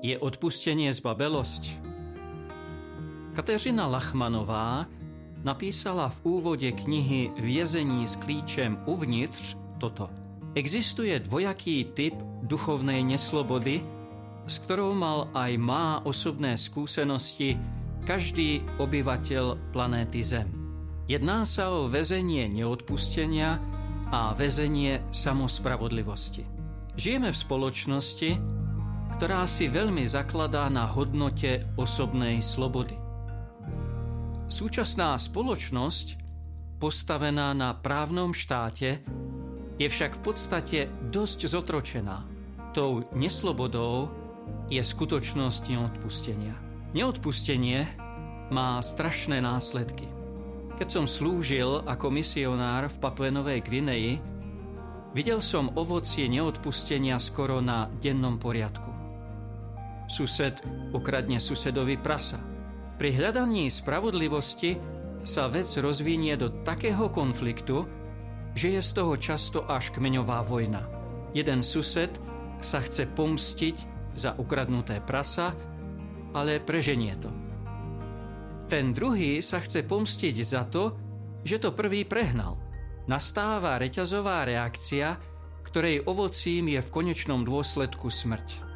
Je odpustenie zbabelosť? Kateřina Lachmanová napísala v úvode knihy Viezení s klíčem uvnitř toto. Existuje dvojaký typ duchovnej neslobody, s ktorou mal aj má osobné skúsenosti každý obyvateľ planéty Zem. Jedná sa o väzenie neodpustenia a väzenie samospravodlivosti. Žijeme v spoločnosti, ktorá si veľmi zakladá na hodnote osobnej slobody. Súčasná spoločnosť, postavená na právnom štáte, je však v podstate dosť zotročená. Tou neslobodou je skutočnosť neodpustenia. Neodpustenie má strašné následky. Keď som slúžil ako misionár v Papuenovej Gvineji, videl som ovocie neodpustenia skoro na dennom poriadku. Sused ukradne susedovi prasa – pri hľadaní spravodlivosti sa vec rozvinie do takého konfliktu, že je z toho často až kmeňová vojna. Jeden sused sa chce pomstiť za ukradnuté prasa, ale preženie to. Ten druhý sa chce pomstiť za to, že to prvý prehnal. Nastáva reťazová reakcia, ktorej ovocím je v konečnom dôsledku smrť.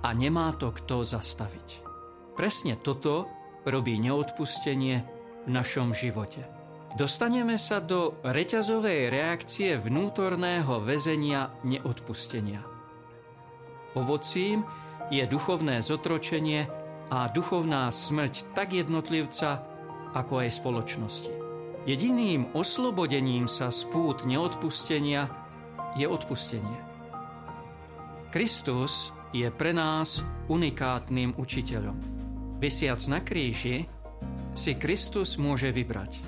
A nemá to kto zastaviť. Presne toto robí neodpustenie v našom živote. Dostaneme sa do reťazovej reakcie vnútorného väzenia neodpustenia. Ovocím je duchovné zotročenie a duchovná smrť tak jednotlivca, ako aj spoločnosti. Jediným oslobodením sa z pút neodpustenia je odpustenie. Kristus je pre nás unikátnym učiteľom. Vysiac na kríži si Kristus môže vybrať.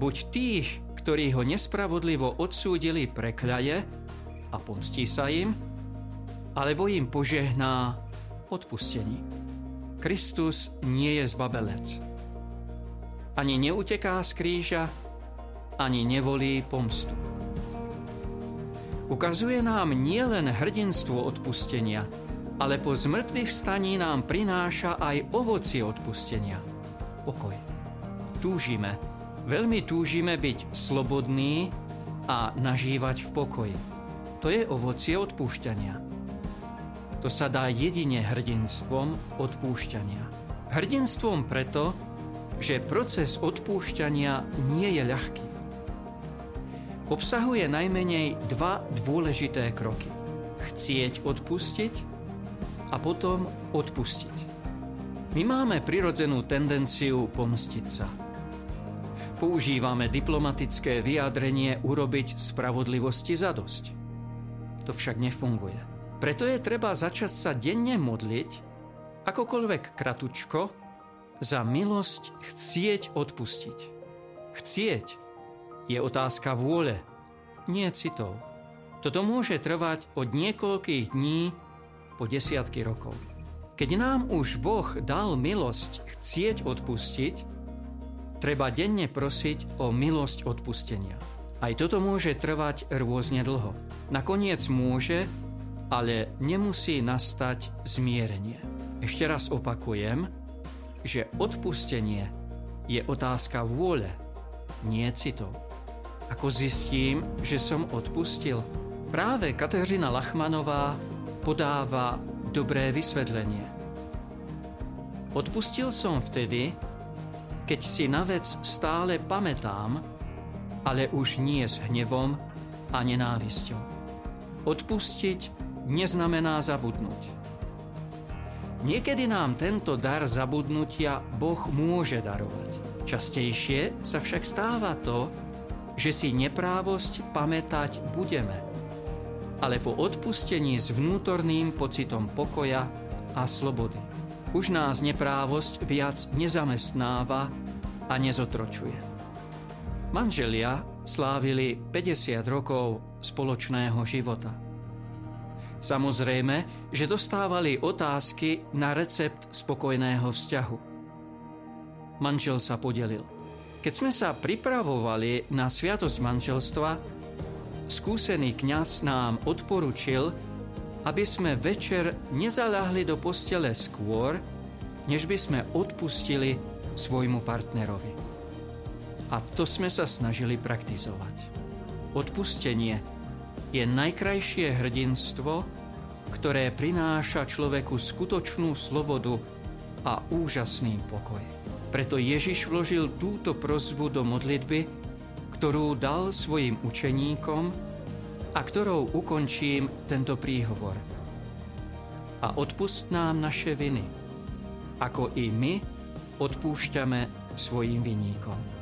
Buď tých, ktorí ho nespravodlivo odsúdili prekľaje a pomstí sa im, alebo im požehná odpustení. Kristus nie je zbabelec. Ani neuteká z kríža, ani nevolí pomstu. Ukazuje nám nielen hrdinstvo odpustenia, ale po zmrtvých vstaní nám prináša aj ovocie odpustenia. Pokoj. Túžime, veľmi túžime byť slobodní a nažívať v pokoji. To je ovocie odpúšťania. To sa dá jedine hrdinstvom odpúšťania. Hrdinstvom preto, že proces odpúšťania nie je ľahký. Obsahuje najmenej dva dôležité kroky. Chcieť odpustiť a potom odpustiť. My máme prirodzenú tendenciu pomstiť sa. Používame diplomatické vyjadrenie urobiť spravodlivosti zadosť. To však nefunguje. Preto je treba začať sa denne modliť, akokoľvek kratučko, za milosť chcieť odpustiť. Chcieť je otázka vôle, nie citov. Toto môže trvať od niekoľkých dní po desiatky rokov. Keď nám už Boh dal milosť chcieť odpustiť, treba denne prosiť o milosť odpustenia. Aj toto môže trvať rôzne dlho. Nakoniec môže, ale nemusí nastať zmierenie. Ešte raz opakujem, že odpustenie je otázka vôle, nie citov. Ako zistím, že som odpustil? Práve Kateřina Lachmanová podáva dobré vysvetlenie. Odpustil som vtedy, keď si na vec stále pamätám, ale už nie s hnevom a nenávisťou. Odpustiť neznamená zabudnúť. Niekedy nám tento dar zabudnutia Boh môže darovať. Častejšie sa však stáva to, že si neprávosť pamätať budeme – ale po odpustení s vnútorným pocitom pokoja a slobody. Už nás neprávosť viac nezamestnáva a nezotročuje. Manželia slávili 50 rokov spoločného života. Samozrejme, že dostávali otázky na recept spokojného vzťahu. Manžel sa podelil. Keď sme sa pripravovali na sviatosť manželstva, skúsený kňaz nám odporučil, aby sme večer nezaľahli do postele skôr, než by sme odpustili svojmu partnerovi. A to sme sa snažili praktizovať. Odpustenie je najkrajšie hrdinstvo, ktoré prináša človeku skutočnú slobodu a úžasný pokoj. Preto Ježiš vložil túto prozbu do modlitby, ktorú dal svojim učeníkom a ktorou ukončím tento príhovor. A odpust nám naše viny, ako i my odpúšťame svojim viníkom.